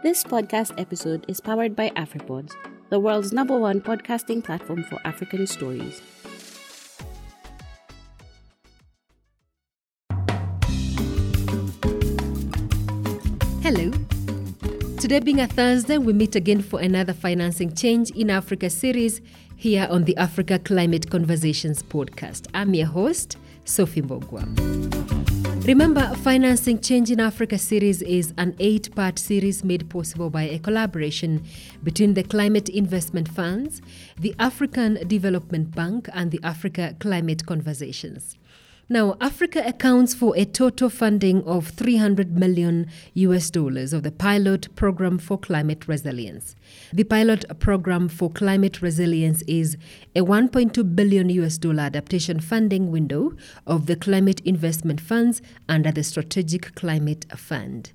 This podcast episode is powered by AfriPods, the world's number one podcasting platform for African stories. Hello. Today being a Thursday, we meet again for another Financing Change in Africa series here on the Africa Climate Conversations podcast. I'm your host, Sophie Mbugua. Remember, Financing Change in Africa series is an eight part series made possible by a collaboration between the Climate Investment Funds, the African Development Bank, and the Africa Climate Conversations. Now, Africa accounts for a total funding of 300 million US dollars of the pilot program for climate resilience. The pilot program for climate resilience is a 1.2 billion US dollar adaptation funding window of the climate investment funds under the Strategic Climate Fund.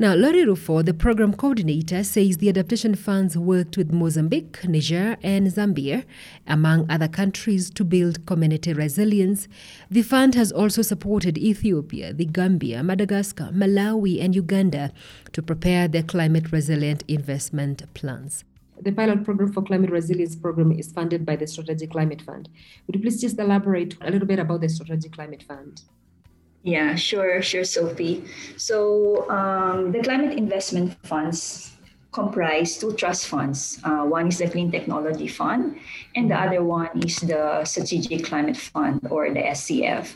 Now, Lorie Rufo, the program coordinator, says the adaptation funds worked with Mozambique, Niger, and Zambia, among other countries, to build community resilience. The fund has also supported Ethiopia, the Gambia, Madagascar, Malawi, and Uganda to prepare their climate resilient investment plans. The pilot program for climate resilience program is funded by the Strategic Climate Fund. Would you please just elaborate a little bit about the Strategic Climate Fund? Yeah, sure, sure, Sophie. So um, the climate investment funds comprise two trust funds. Uh, one is the Clean Technology Fund, and the other one is the Strategic Climate Fund, or the SCF.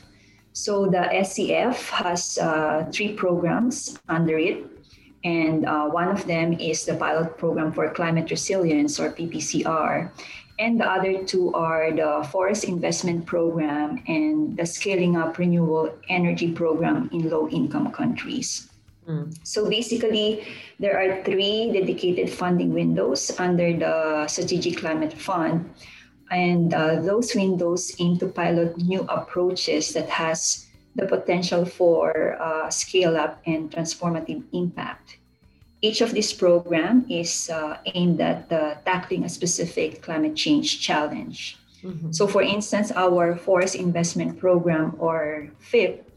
So the SCF has uh, three programs under it, and uh, one of them is the pilot program for climate resilience, or PPCR. And the other two are the Forest Investment Program and the Scaling Up Renewable Energy Program in low income countries. Mm. So basically, there are three dedicated funding windows under the Strategic Climate Fund. And uh, those windows aim to pilot new approaches that has the potential for uh, scale up and transformative impact. Each of these programs is uh, aimed at uh, tackling a specific climate change challenge. Mm-hmm. So, for instance, our Forest Investment Program, or FIP,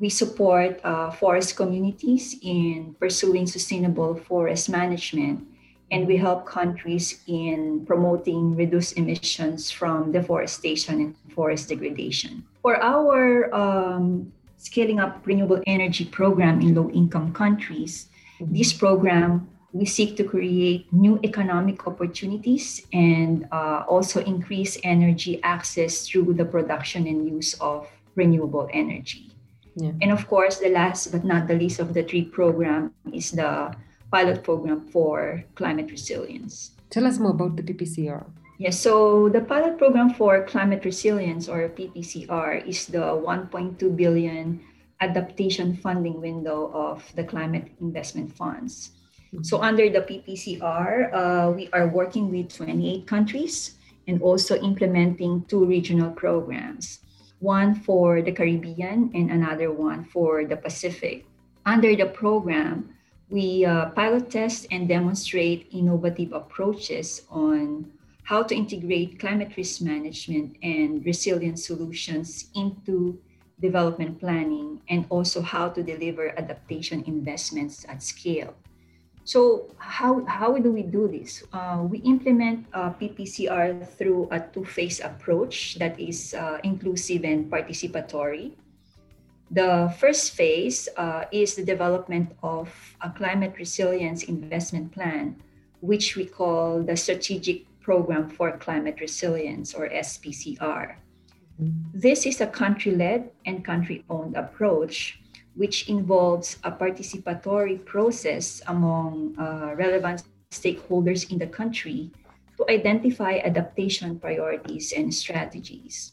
we support uh, forest communities in pursuing sustainable forest management, and we help countries in promoting reduced emissions from deforestation and forest degradation. For our um, Scaling Up Renewable Energy program in low income countries, this program, we seek to create new economic opportunities and uh, also increase energy access through the production and use of renewable energy. Yeah. And of course, the last but not the least of the three program is the pilot program for climate resilience. Tell us more about the PPCR. Yes, so the pilot program for climate resilience or PPCR is the 1.2 billion adaptation funding window of the climate investment funds. Mm-hmm. So under the PPCR, uh, we are working with 28 countries and also implementing two regional programs, one for the Caribbean and another one for the Pacific. Under the program, we uh, pilot test and demonstrate innovative approaches on how to integrate climate risk management and resilient solutions into development planning, and also how to deliver adaptation investments at scale. So how, how do we do this? Uh, we implement uh, PPCR through a two-phase approach that is uh, inclusive and participatory. The first phase uh, is the development of a climate resilience investment plan, which we call the Strategic Program for Climate Resilience or SPCR. This is a country led and country owned approach, which involves a participatory process among uh, relevant stakeholders in the country to identify adaptation priorities and strategies.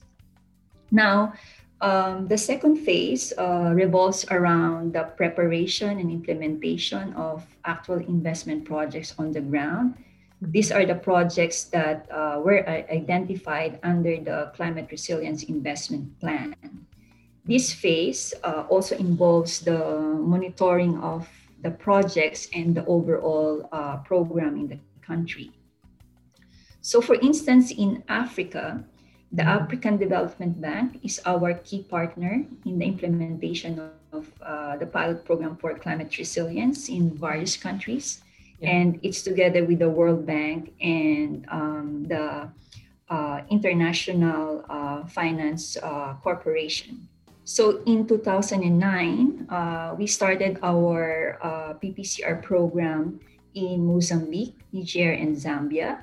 Now, um, the second phase uh, revolves around the preparation and implementation of actual investment projects on the ground these are the projects that uh, were identified under the Climate Resilience Investment Plan. This phase uh, also involves the monitoring of the projects and the overall uh, program in the country. So, for instance, in Africa, The African Development Bank is our key partner in the implementation of uh, the pilot program for climate resilience in various countries. Yeah. And it's together with the World Bank and um, the uh, International uh, Finance uh, Corporation. So in 2009, uh, we started our uh, PPCR program in Mozambique, Niger, and Zambia.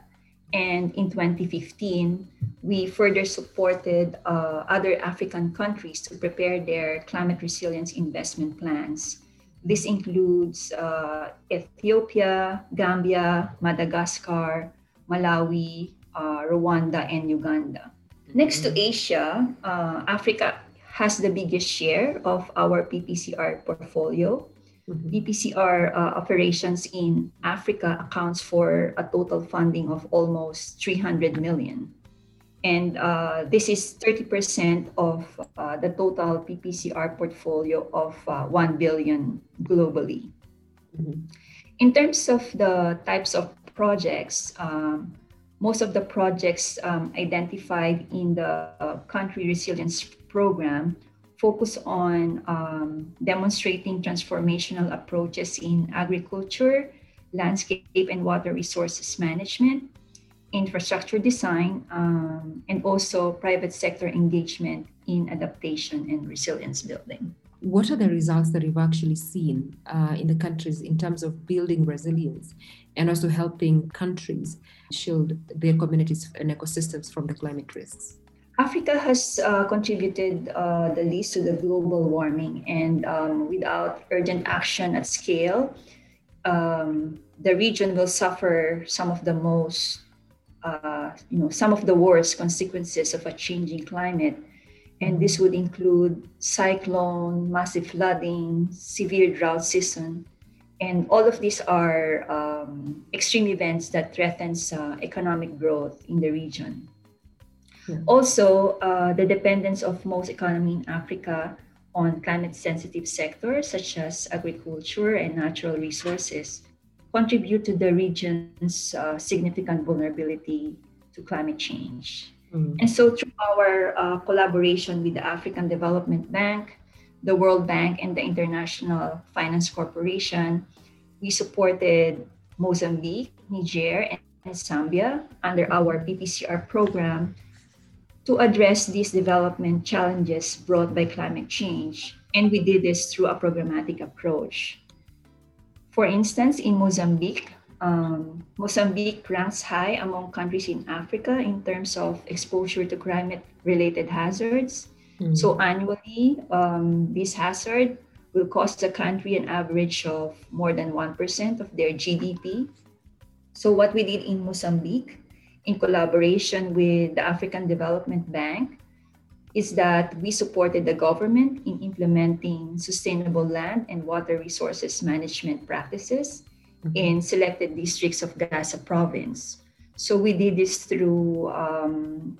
And in 2015, we further supported uh, other African countries to prepare their climate resilience investment plans. This includes uh, Ethiopia, Gambia, Madagascar, Malawi, uh, Rwanda, and Uganda. Next to Asia, uh, Africa has the biggest share of our PPCR portfolio. Mm-hmm. PPCR uh, operations in Africa accounts for a total funding of almost 300 million. And uh, this is 30% of uh, the total PPCR portfolio of uh, 1 billion globally. Mm-hmm. In terms of the types of projects, um, most of the projects um, identified in the country resilience program focus on um, demonstrating transformational approaches in agriculture, landscape and water resources management, infrastructure design, um, and also private sector engagement in adaptation and resilience building. What are the results that you've actually seen uh, in the countries in terms of building resilience and also helping countries shield their communities and ecosystems from the climate risks? Africa has uh, contributed uh, the least to the global warming, and um, without urgent action at scale, um, the region will suffer some of the most, uh, you know, some of the worst consequences of a changing climate. And this would include cyclone, massive flooding, severe drought season, and all of these are um, extreme events that threatens uh, economic growth in the region. Yeah. Also, uh, the dependence of most economy in Africa on climate sensitive sectors such as agriculture and natural resources contribute to the region's uh, significant vulnerability to climate change. Mm. And so, through our uh, collaboration with the African Development Bank, the World Bank, and the International Finance Corporation, we supported Mozambique, Niger, and Zambia under our PPCR program to address these development challenges brought by climate change. And we did this through a programmatic approach. For instance, in Mozambique, um, Mozambique ranks high among countries in Africa in terms of exposure to climate related hazards. Mm-hmm. So, annually, um, this hazard will cost the country an average of more than 1% of their GDP. So, what we did in Mozambique in collaboration with the African Development Bank is that we supported the government in implementing sustainable land and water resources management practices mm-hmm. in selected districts of Gaza province. So we did this through um,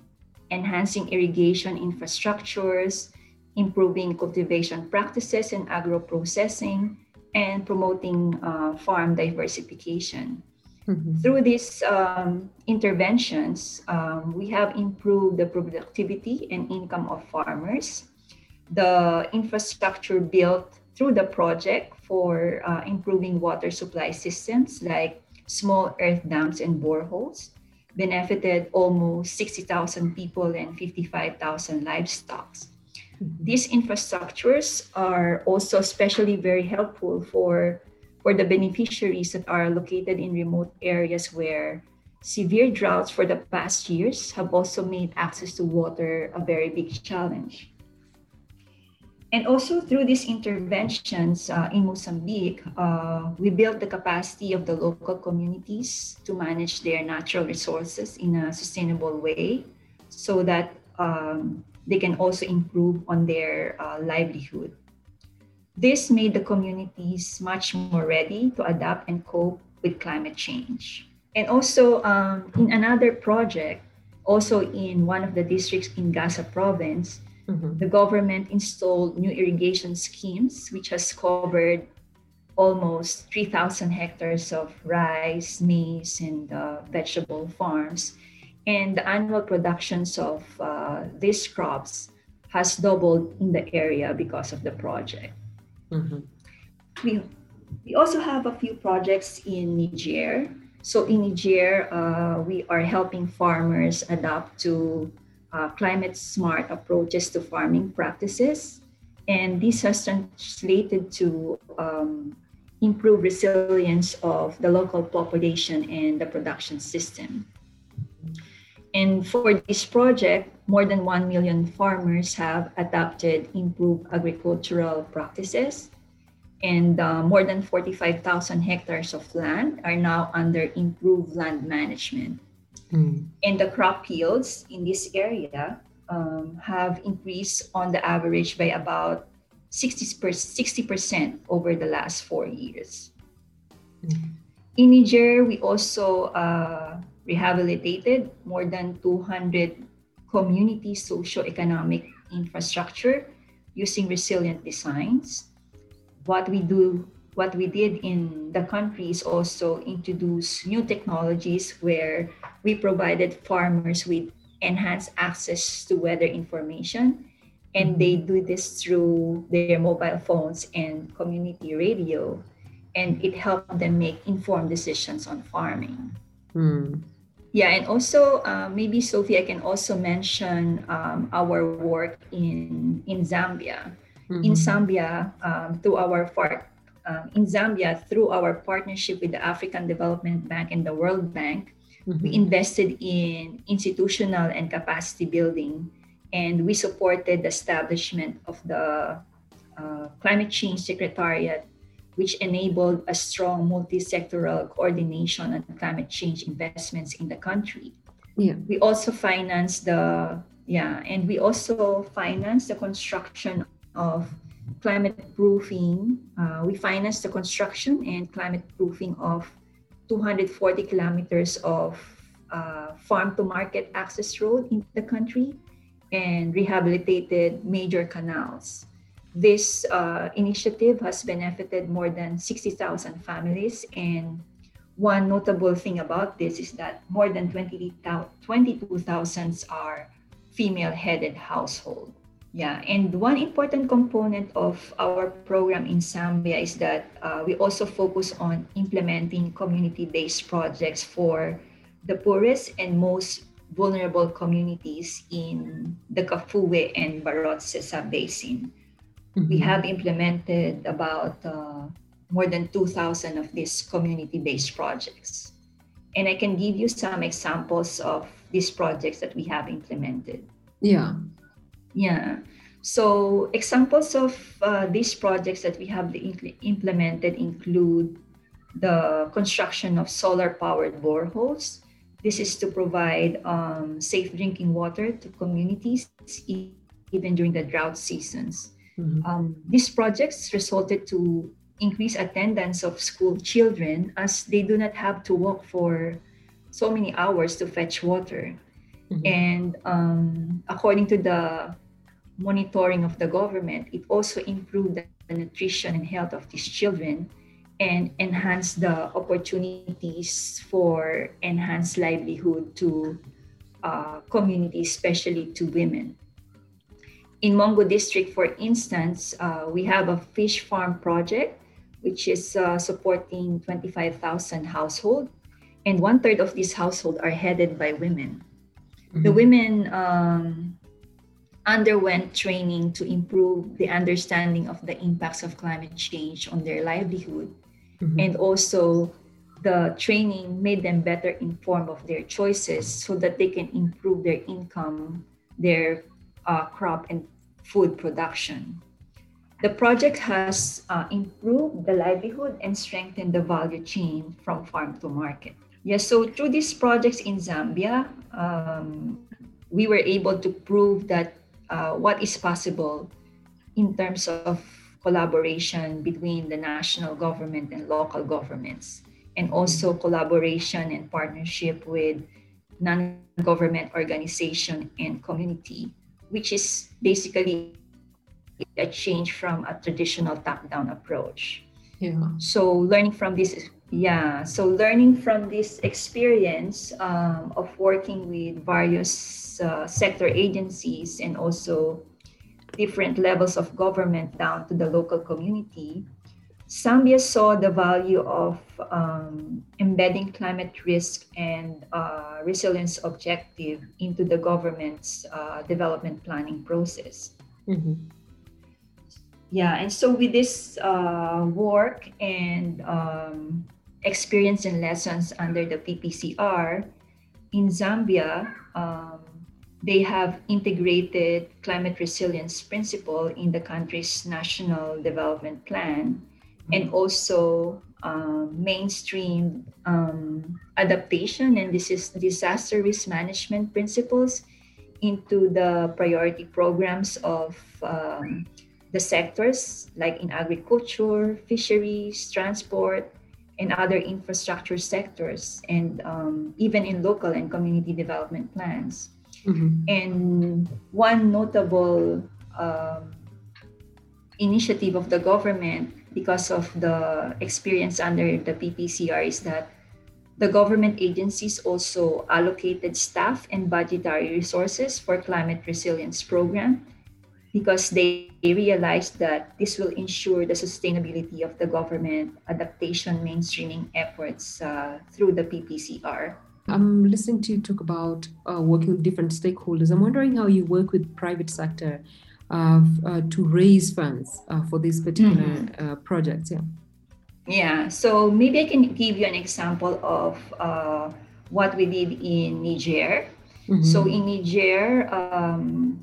enhancing irrigation infrastructures, improving cultivation practices and agro processing, and promoting uh, farm diversification. Mm-hmm. Through these um, interventions, um, we have improved the productivity and income of farmers. The infrastructure built through the project for uh, improving water supply systems like small earth dams and boreholes benefited almost 60,000 people and 55,000 livestock. Mm-hmm. These infrastructures are also especially very helpful for for the beneficiaries that are located in remote areas where severe droughts for the past years have also made access to water a very big challenge. And also through these interventions uh, in Mozambique, uh, we built the capacity of the local communities to manage their natural resources in a sustainable way so that um, they can also improve on their uh, livelihood. This made the communities much more ready to adapt and cope with climate change. And also, um, in another project, also in one of the districts in Gaza province, mm-hmm. the government installed new irrigation schemes, which has covered almost 3,000 hectares of rice, maize, and uh, vegetable farms. and the annual productions of uh, these crops has doubled in the area because of the project. Mm-hmm. We, we also have a few projects in Niger. So in Niger, uh, we are helping farmers adapt to uh, climate smart approaches to farming practices. And this has translated to um, improve resilience of the local population and the production system. And for this project, more than 1 million farmers have adopted improved agricultural practices. And uh, more than 45,000 hectares of land are now under improved land management. Mm. And the crop yields in this area um, have increased on the average by about 60%, 60% over the last four years. Mm. In Niger, we also uh, rehabilitated more than 200 community socio-economic infrastructure using resilient designs. What we do, what we did in the country is also introduce new technologies where we provided farmers with enhanced access to weather information and they do this through their mobile phones and community radio and it helped them make informed decisions on farming mm. Yeah and also uh, maybe sophie i can also mention um, our work in in zambia mm-hmm. in zambia um, through our part um, in zambia through our partnership with the african development bank and the world bank mm-hmm. we invested in institutional and capacity building and we supported the establishment of the uh, Climate Change Secretariat, which enabled a strong multi-sectoral coordination on climate change investments in the country. Yeah. We also financed the yeah, and we also financed the construction of climate proofing. Uh, we financed the construction and climate proofing of 240 kilometers of uh, farm to market access road in the country and rehabilitated major canals. This uh, initiative has benefited more than 60,000 families. And one notable thing about this is that more than 22,000 are female headed household. Yeah, and one important component of our program in Zambia is that uh, we also focus on implementing community based projects for the poorest and most vulnerable communities in the Kafue and Barotsesa Basin. Mm-hmm. We have implemented about uh, more than 2,000 of these community-based projects. And I can give you some examples of these projects that we have implemented. Yeah. Yeah. So examples of uh, these projects that we have implemented include the construction of solar-powered boreholes, this is to provide um, safe drinking water to communities even during the drought seasons. Mm-hmm. Um, these projects resulted to increase attendance of school children as they do not have to walk for so many hours to fetch water. Mm-hmm. And um, according to the monitoring of the government, it also improved the nutrition and health of these children and enhance the opportunities for enhanced livelihood to uh, communities, especially to women. In Mongu District, for instance, uh, we have a fish farm project, which is uh, supporting 25,000 households, and one third of these households are headed by women. Mm-hmm. The women um, underwent training to improve the understanding of the impacts of climate change on their livelihood mm-hmm. and also the training made them better informed of their choices so that they can improve their income their uh, crop and food production. The project has uh, improved the livelihood and strengthened the value chain from farm to market. Yes so through these projects in zambia um, we were able to prove that uh, what is possible in terms of collaboration between the national government and local governments, and also collaboration and partnership with non-government organization and community, which is basically a change from a traditional top-down approach. Yeah. So learning from this, yeah. So learning from this experience um, of working with various uh, sector agencies and also different levels of government down to the local community, Zambia saw the value of um, embedding climate risk and uh, resilience objective into the government's uh, development planning process. Mm-hmm. Yeah, and so with this uh, work and um, experience and lessons under the PPCR in Zambia, um, they have integrated climate resilience principle in the country's national development plan and also um, mainstream um, adaptation and this is disaster risk management principles into the priority programs of um, the sectors like in agriculture, fisheries, transport, and other infrastructure sectors, and um, even in local and community development plans. Mm-hmm. And one notable um, initiative of the government because of the experience under the PPCR is that the government agencies also allocated staff and budgetary resources for climate resilience program because they realized that this will ensure the sustainability of the government adaptation mainstreaming efforts uh, through the PPCR. I'm listening to you talk about uh, working with different stakeholders. I'm wondering how you work with private sector to raise funds uh, for these particular Mm-hmm. uh, projects. Yeah. Yeah, so maybe I can give you an example of uh, what we did in Niger. Mhm. So in Niger, um,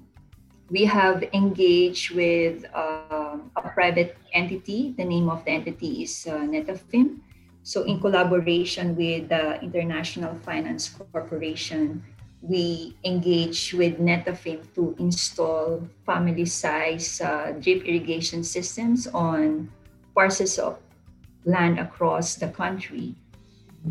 we have engaged with uh, a private entity. The name of the entity is uh, Netafim. So in collaboration with the International Finance Corporation, we engage with Netafim to install family-size uh, drip irrigation systems on parcels of land across the country.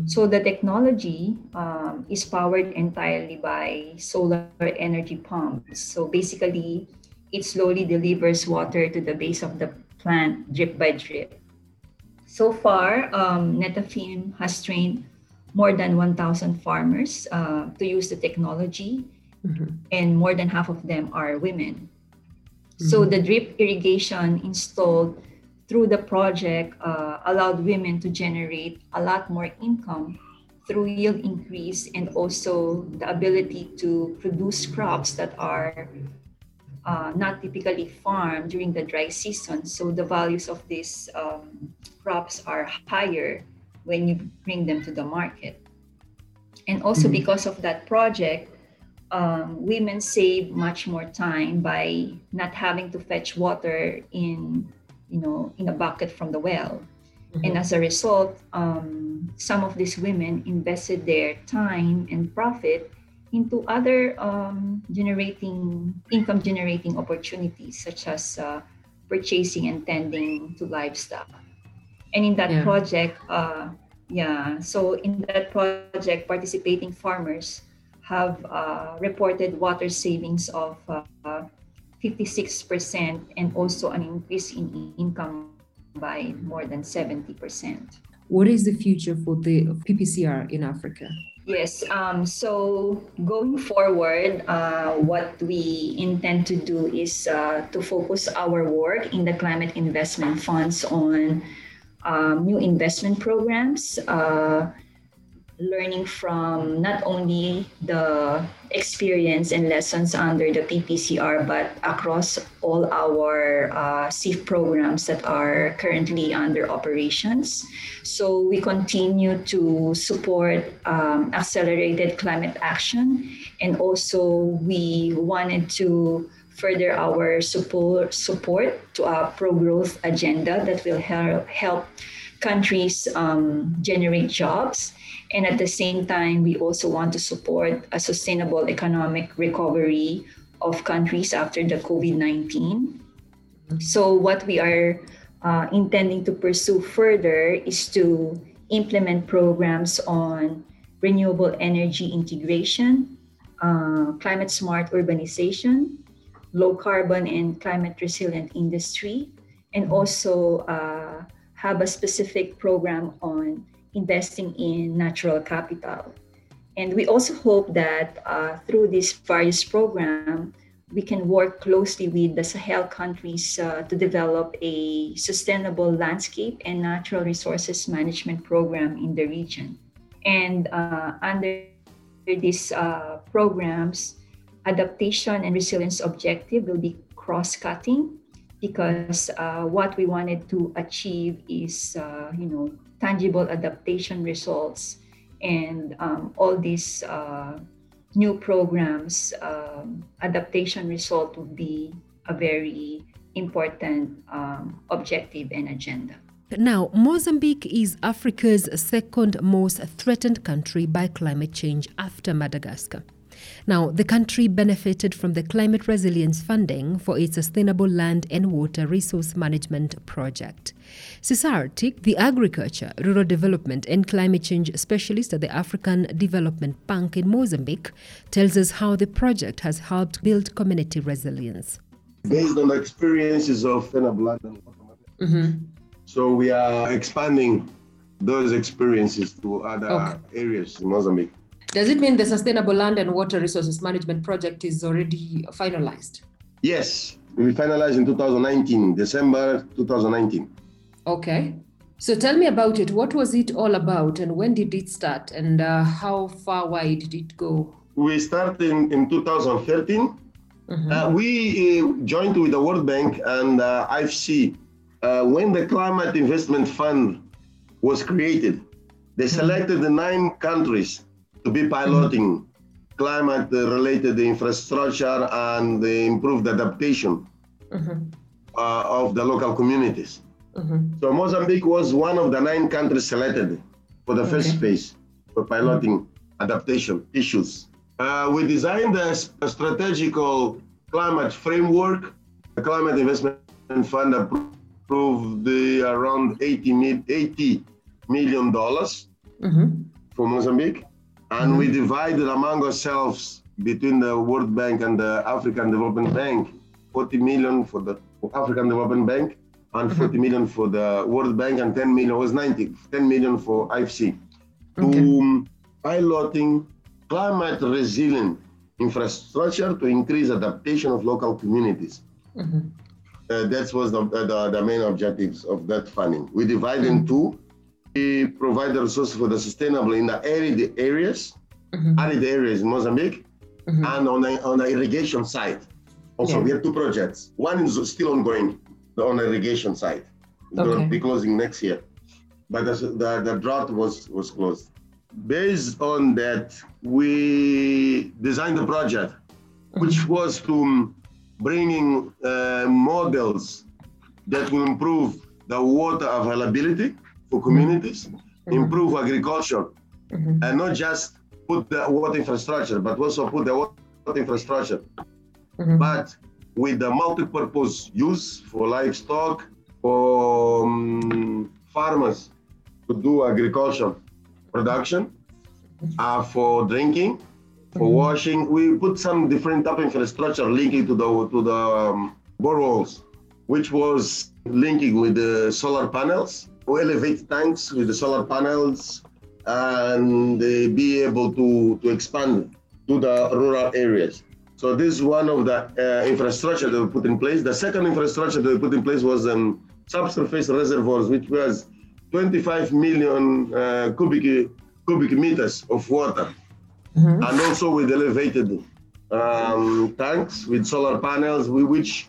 So the technology um, is powered entirely by solar energy pumps. So basically, it slowly delivers water to the base of the plant drip by drip. So far, um, Netafim has trained more than 1,000 farmers uh, to use the technology, Mhm. and more than half of them are women. So Mhm. the drip irrigation installed through the project uh, allowed women to generate a lot more income through yield increase and also the ability to produce crops that are uh, not typically farmed during the dry season. So the values of these um, crops are higher when you bring them to the market. And also Mhm. because of that project, um, women save much more time by not having to fetch water in, you know, in a bucket from the well. And as a result, um, some of these women invested their time and profit into other um, generating income generating opportunities such as uh, purchasing and tending to livestock. And in that Yeah. project, uh, yeah, so in that project, participating farmers have uh, reported water savings of uh, 56% and also an increase in income by more than 70%. What is the future for the PPCR in Africa? Yes. Um, so going forward, uh, what we intend to do is uh, to focus our work in the climate investment funds on um, new investment programs, uh, learning from not only the experience and lessons under the PPCR, but across all our uh, CIF programs that are currently under operations. So we continue to support um, accelerated climate action, and also we wanted to further our support support to a pro-growth agenda that will help help countries um, generate jobs. And at the same time, we also want to support a sustainable economic recovery of countries after the COVID 19. So, what we are uh, intending to pursue further is to implement programs on renewable energy integration, uh, climate smart urbanization, low carbon and climate resilient industry, and also uh, have a specific program on investing in natural capital. And we also hope that uh, through this various program, we can work closely with the Sahel countries uh, to develop a sustainable landscape and natural resources management program in the region. And uh, under these uh, programs, adaptation and resilience objective will be cross-cutting because uh, what we wanted to achieve is, uh, you know, tangible adaptation results and um, all these uh, new programs, um, adaptation result would be a very important um, objective and agenda. Now, Mozambique is Africa's second most threatened country by climate change after Madagascar. Now, the country benefited from the climate resilience funding for its sustainable land and water resource management project. Cesar Tique, the agriculture, rural development, and climate change specialist at the African Development Bank in Mozambique, tells us how the project has helped build community resilience. Based on the experiences of sustainable land and water mm-hmm. so we are expanding those experiences to other okay. areas in Mozambique. Does it mean the Sustainable Land and Water Resources Management Project is already finalized? Yes, we finalized in 2019, December 2019. Okay. So tell me about it. What was it all about and when did it start and uh, how far wide did it go? We started in, in 2013. Mm-hmm. Uh, we uh, joined with the World Bank and uh, IFC. Uh, when the Climate Investment Fund was created, they mm-hmm. selected mm-hmm. the nine countries to be piloting climate related infrastructure and the improved adaptation mm-hmm. uh, of the local communities. Mm-hmm. So Mozambique was one of the nine countries selected for the first phase for piloting adaptation issues. Uh, we designed a, a strategical climate framework. The Climate Investment Fund approved the around 80, 80 million dollars mm-hmm. for Mozambique and we divided among ourselves between the World Bank and the African Development Bank 40 million for the African Development Bank and mm-hmm. 40 million for the World Bank and 10 million was 90 10 million for IFC okay. to piloting climate resilient infrastructure to increase adaptation of local communities. Mm-hmm. Uh, that was the, the, the, main objectives of that funding. We divided mm-hmm. in two we provide the resources for the sustainable in the arid areas, mm-hmm. arid areas in Mozambique, mm-hmm. and on the, on the irrigation side. Also, yeah. we have two projects. One is still ongoing on the irrigation side. Okay. Will be closing next year, but the, the, the drought was was closed. Based on that, we designed the project, mm-hmm. which was to bringing uh, models that will improve the water availability for communities, mm-hmm. improve agriculture, mm-hmm. and not just put the water infrastructure, but also put the water infrastructure, mm-hmm. but with the multi-purpose use for livestock, for um, farmers to do agriculture production, uh, for drinking, for mm-hmm. washing. We put some different type of infrastructure linking to the to the um, boreholes, which was linking with the solar panels elevate tanks with the solar panels and be able to, to expand to the rural areas. So this is one of the uh, infrastructure that we put in place. The second infrastructure that we put in place was um, subsurface reservoirs, which was 25 million uh, cubic cubic meters of water, mm-hmm. and also with elevated um, tanks with solar panels, which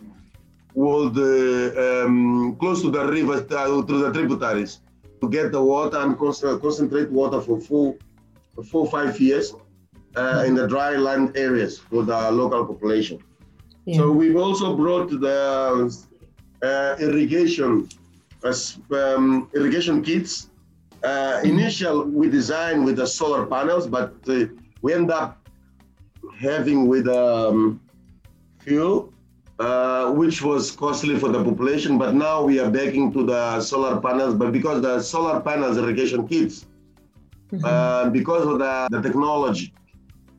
would uh, um, close to the river, uh, to the tributaries, to get the water and concentrate water for four, four five years uh, in the dry land areas for the local population. Yeah. So we've also brought the uh, irrigation as um, irrigation kits. Uh, initial we designed with the solar panels, but uh, we end up having with um, fuel uh, which was costly for the population, but now we are backing to the solar panels. But because the solar panels irrigation kits, mm-hmm. uh, because of the, the technology,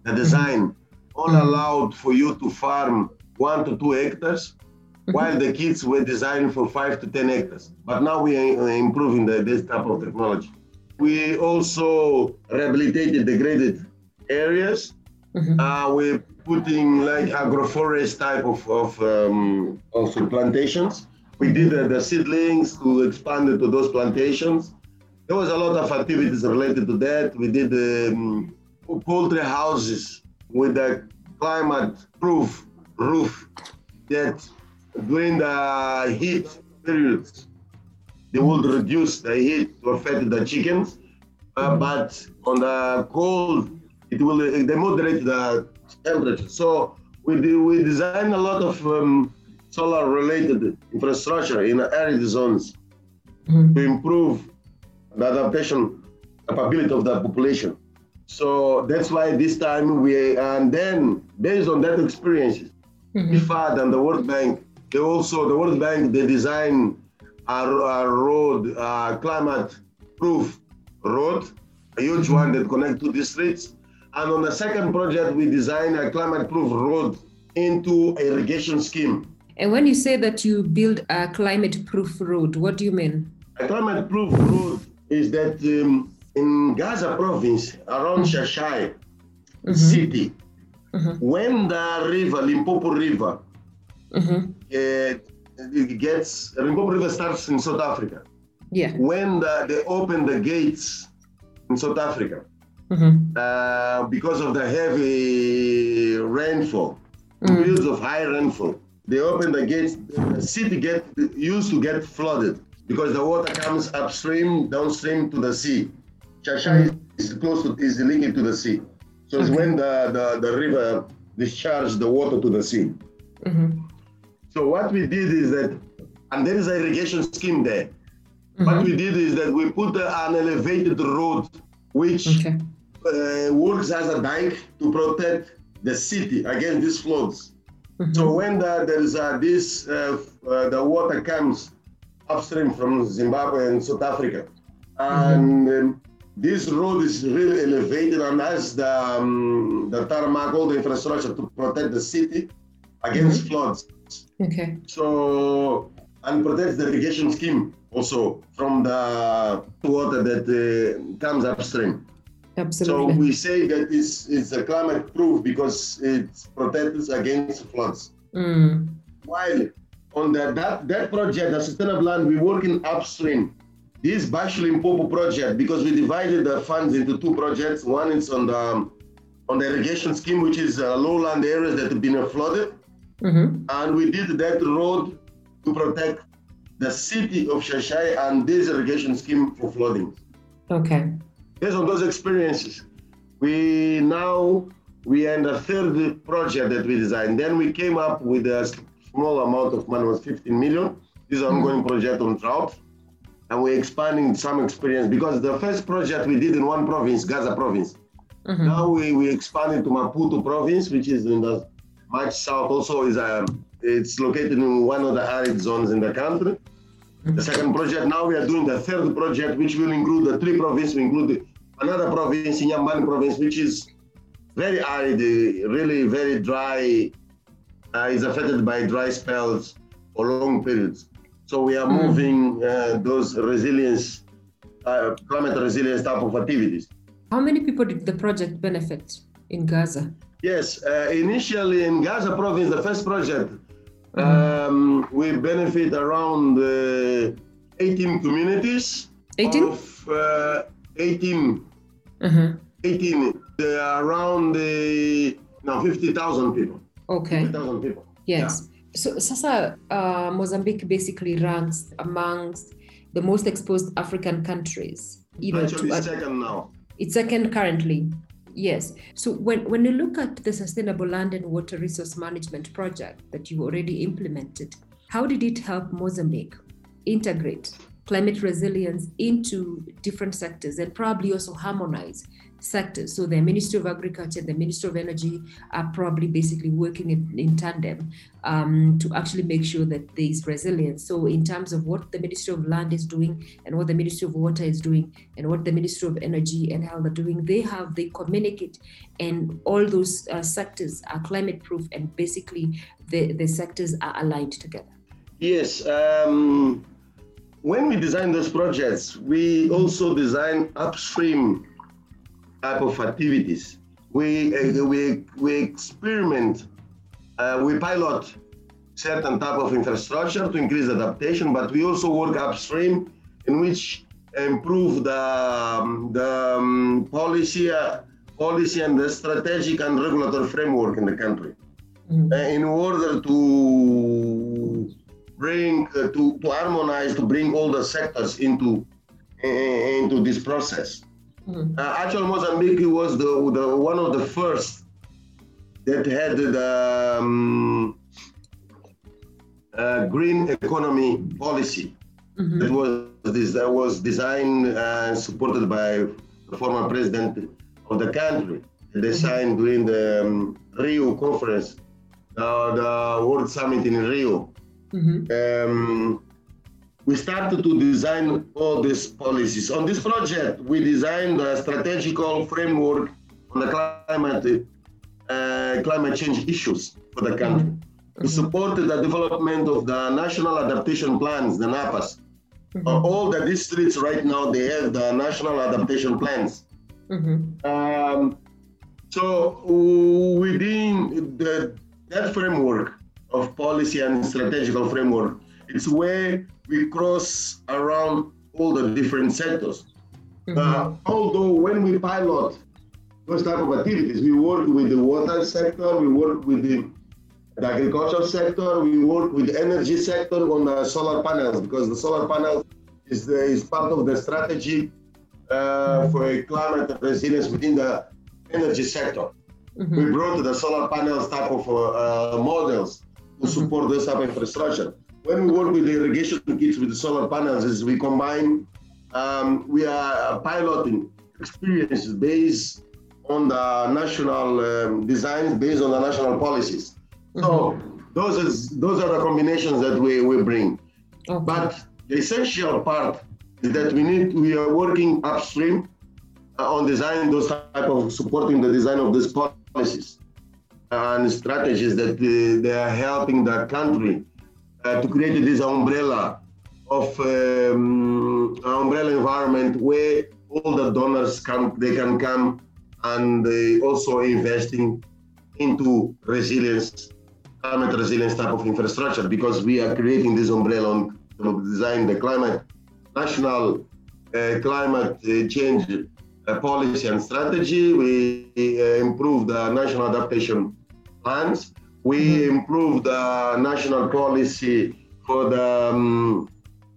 the design, mm-hmm. all allowed for you to farm one to two hectares mm-hmm. while the kits were designed for five to 10 hectares. But now we are improving the, this type of technology. We also rehabilitated degraded areas. Mm-hmm. Uh, we're putting like agroforest type of, of, um, of plantations. We did uh, the seedlings to expand it to those plantations. There was a lot of activities related to that. We did um, poultry houses with a climate proof roof that during the heat periods, they would reduce the heat to affect the chickens. Uh, but on the cold, it will they moderate the temperature. So we do, we design a lot of um, solar related infrastructure in arid zones mm-hmm. to improve the adaptation capability of the population. So that's why this time we and then based on that experience, mm-hmm. IFAD and the World Bank, they also the World Bank they design a, a road, a climate proof road, a huge one that connect two districts. And on the second project, we design a climate proof road into irrigation scheme. And when you say that you build a climate proof road, what do you mean? A climate proof road is that um, in Gaza province, around mm-hmm. Xai-Xai mm-hmm. city, mm-hmm. when the river, Limpopo River, mm-hmm. uh, it gets, Limpopo River starts in South Africa. Yeah. When the, they open the gates in South Africa, mm-hmm. uh, because of the heavy rainfall, mm-hmm. periods of high rainfall, they open the gates, the city get used to get flooded because the water comes upstream, downstream to the sea. Xai-Xai mm-hmm. is close to is linked to the sea. So it's when the, the, the river discharges the water to the sea. Mm-hmm. So what we did is that, and there is an irrigation scheme there. Mm-hmm. What we did is that we put an elevated road which okay. Uh, works as a dike to protect the city against these floods. Mm-hmm. So when the, there is uh, this, uh, uh, the water comes upstream from Zimbabwe and South Africa, and mm-hmm. um, this road is really elevated and has the, um, the tarmac, all the infrastructure to protect the city against mm-hmm. floods. Okay. So, and protects the irrigation scheme also from the water that uh, comes upstream. Absolutely. So we say that it's, it's a climate proof because it protects against floods. Mm. While on the, that, that project, the sustainable land, we work in upstream. This Baixo Limpopo project, because we divided the funds into two projects. One is on the on the irrigation scheme, which is uh, lowland areas that have been flooded. Mm-hmm. And we did that road to protect the city of Xai-Xai and this irrigation scheme for flooding. Okay. Based on those experiences, we now we end a third project that we designed. Then we came up with a small amount of money, was 15 million. This is an ongoing mm-hmm. project on drought. And we're expanding some experience because the first project we did in one province, Gaza province. Mm-hmm. Now we, we expanded to Maputo province, which is in the much south also is a, um, it's located in one of the arid zones in the country. The second project, now we are doing the third project, which will include the three provinces, we include another province, Inhambane province, which is very arid, really very dry, uh, is affected by dry spells for long periods. So we are mm. moving uh, those resilience, uh, climate resilience type of activities. How many people did the project benefit in Gaza? Yes, uh, initially in Gaza province, the first project, mm-hmm. um, we benefit around uh, 18 communities. 18? Of, uh, 18. Mm-hmm. 18. They are around the, now 50,000 people. Okay. 50,000 people. Yes. Yeah. So Sasa, uh, Mozambique basically ranks amongst the most exposed African countries. Even Actually, to, second now. It's second currently. Yes. So when, when you look at the Sustainable Land and Water Resource Management project that you already implemented, how did it help Mozambique integrate climate resilience into different sectors and probably also harmonize sectors. So the Ministry of Agriculture the Ministry of Energy are probably basically working in, in tandem um, to actually make sure that there is resilience. So in terms of what the Ministry of Land is doing and what the Ministry of Water is doing and what the Ministry of Energy and Health are doing, they have, they communicate and all those uh, sectors are climate proof and basically the, the sectors are aligned together. Yes. Um, when we design those projects, we also design upstream type of activities. We, uh, we, we experiment, uh, we pilot certain type of infrastructure to increase adaptation, but we also work upstream in which improve the, um, the um, policy, uh, policy and the strategic and regulatory framework in the country mm-hmm. in order to bring, uh, to, to harmonize, to bring all the sectors into, into this process. Mm. Uh, actually, Mozambique was the, the one of the first that had the um, uh, green economy policy mm-hmm. that was this, that was designed and supported by the former president of the country. They mm-hmm. signed during the um, Rio conference, uh, the World Summit in Rio. Mm-hmm. Um, we started to design all these policies. On this project, we designed a strategical framework on the climate, uh, climate change issues for the country. Mm-hmm. We supported the development of the national adaptation plans, the NAPAs. Mm-hmm. Uh, all the districts right now, they have the national adaptation plans. Mm-hmm. Um, so within the, that framework of policy and strategical framework, it's where we cross around all the different sectors. Mm-hmm. Uh, although when we pilot those type of activities, we work with the water sector, we work with the, the agricultural sector, we work with the energy sector on the solar panels because the solar panels is, the, is part of the strategy uh, mm-hmm. for climate resilience within the energy sector. Mm-hmm. We brought the solar panels type of uh, models to mm-hmm. support this type of infrastructure when we work with the irrigation kits with the solar panels is we combine, um, we are piloting experiences based on the national um, designs, based on the national policies. Mm-hmm. So those is those are the combinations that we, we bring. Okay. But the essential part is that we need we are working upstream uh, on designing those type of supporting the design of these policies and strategies that uh, they are helping the country uh, to create this umbrella of um, umbrella environment where all the donors can they can come and they also investing into resilience, climate resilience type of infrastructure because we are creating this umbrella on design the climate national uh, climate uh, change uh, policy and strategy. We improve the national adaptation plans. We mm-hmm. improved the national policy for the um,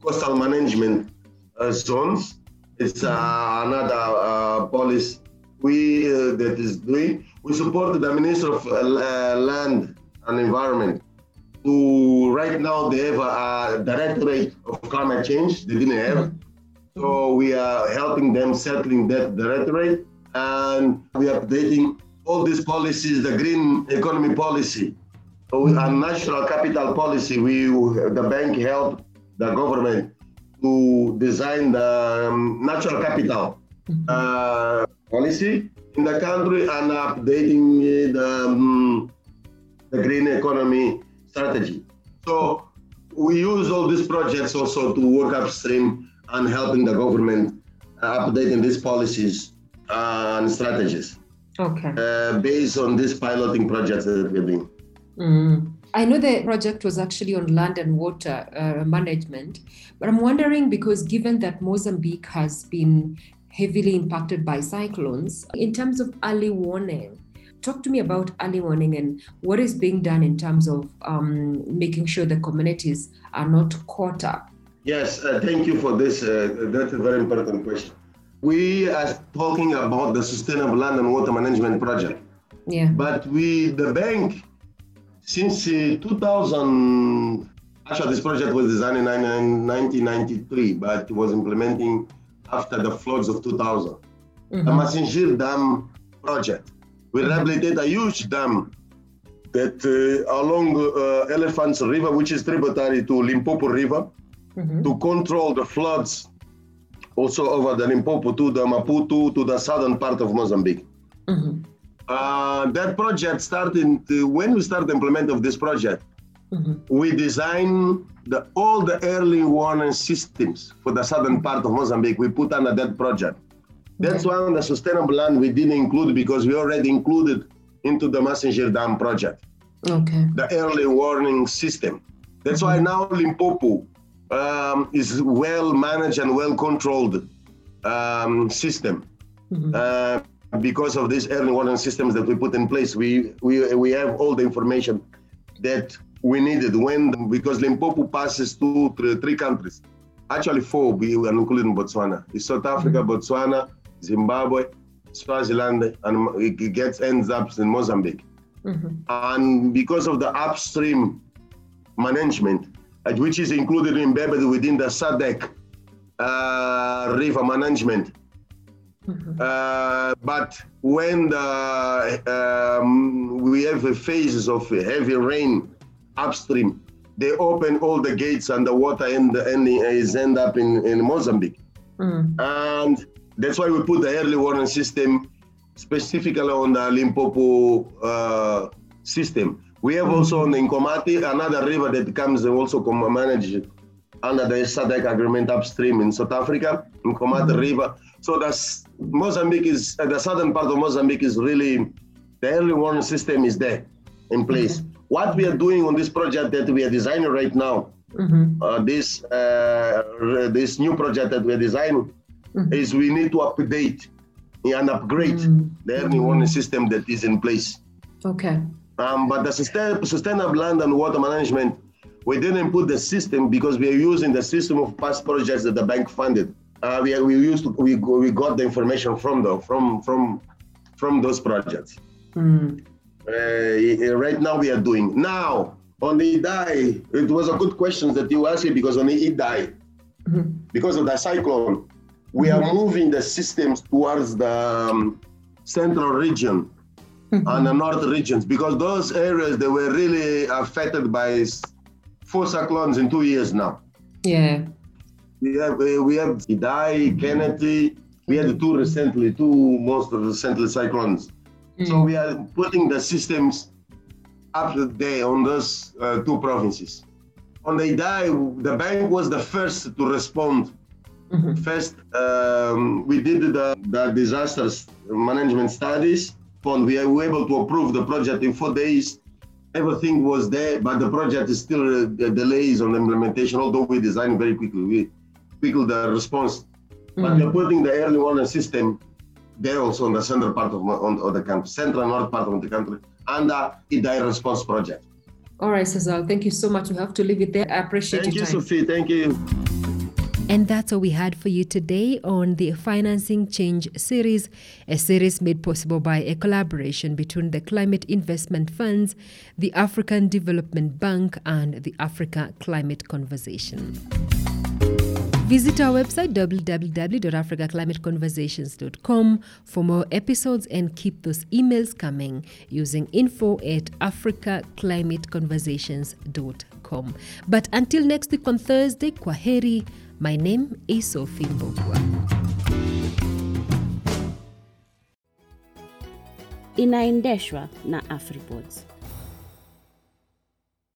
coastal management uh, zones. It's uh, mm-hmm. another uh, policy we uh, that is doing. We support the Minister of uh, Land and Environment. Who right now they have a, a directorate of climate change. They didn't have. Mm-hmm. So we are helping them settling that directorate and we are updating all these policies, the green economy policy, our national capital policy, we the bank helped the government to design the um, natural capital uh, policy in the country and updating the, um, the green economy strategy. So we use all these projects also to work upstream and helping the government uh, updating these policies and strategies. Okay. Uh, based on this piloting project that we're doing. Mm. I know the project was actually on land and water uh, management, but I'm wondering because given that Mozambique has been heavily impacted by cyclones, in terms of early warning, talk to me about early warning and what is being done in terms of um, making sure the communities are not caught up. Yes, uh, thank you for this. Uh, that's a very important question we are talking about the sustainable land and water management project. Yeah. But we, the bank, since uh, 2000, Actually, this project was designed in 1993, but it was implementing after the floods of 2000. Mm-hmm. The Massingir Dam project. We rehabilitate a huge dam that uh, along uh, Elephants River, which is tributary to Limpopo River, mm-hmm. to control the floods also over the Limpopo to the Maputo to the southern part of Mozambique. Mm-hmm. Uh, that project started to, when we started implement of this project. Mm-hmm. We designed the, all the early warning systems for the southern part of Mozambique. We put under that project. That's okay. one the sustainable land we didn't include because we already included into the Massingir Dam project. Okay. The early warning system. That's mm-hmm. why now Limpopo um, is well managed and well controlled um, system. Mm-hmm. Uh, because of these early warning systems that we put in place, we, we, we have all the information that we needed when, because Limpopo passes through three, three countries, actually four, we are including Botswana. It's South Africa, mm-hmm. Botswana, Zimbabwe, Swaziland, and it gets ends up in Mozambique. Mm-hmm. And because of the upstream management, which is included embedded within the SADC uh, river management. Mm-hmm. Uh, but when the, um, we have phases of heavy rain upstream, they open all the gates and the water the end is end up in, in Mozambique. Mm. And that's why we put the early warning system specifically on the Limpopo uh, system. We have also on the Nkomati, another river that comes also managed under the SADC agreement upstream in South Africa, Nkomati mm-hmm. River. So that's Mozambique is uh, the southern part of Mozambique is really the early warning system is there in place. Mm-hmm. What we are doing on this project that we are designing right now, mm-hmm. uh, this uh, this new project that we are designing, mm-hmm. is we need to update and upgrade mm-hmm. the early warning system that is in place. Okay. Um, but the sustain, sustainable land and water management, we didn't put the system because we are using the system of past projects that the bank funded. Uh, we, we used to, we, we got the information from the from from from those projects. Mm. Uh, right now we are doing now on the Idai. It was a good question that you asked me because on the Idai, mm-hmm. because of the cyclone, we are moving the systems towards the um, central region. And the north regions because those areas they were really affected by four cyclones in two years now. Yeah. We have we have Idai, Kenneth. We had two recently, two most recently cyclones. Mm. So we are putting the systems up to date on those uh, two provinces. On the Idai, the bank was the first to respond. Mm-hmm. First, um, we did the, the disasters management studies fund. We were able to approve the project in four days. Everything was there, but the project is still uh, delays on the implementation, although we designed very quickly. We quickly the response. Mm-hmm. But we're putting the early warning system there also on the central part of, on, of the country, central north part of the country, and the response project. All right, Cesar, thank you so much. We have to leave it there. I appreciate it. Thank you, Sophie. Thank you. And that's all we had for you today on the Financing Change series, a series made possible by a collaboration between the Climate Investment Funds, the African Development Bank, and the Africa Climate Conversation. Visit our website www.africaclimateconversations.com for more episodes and keep those emails coming using info at africaclimateconversations.com. But until next week on Thursday, kwaheri. My name is Sophie Mbogwa. Inaendeshwa na Afripods.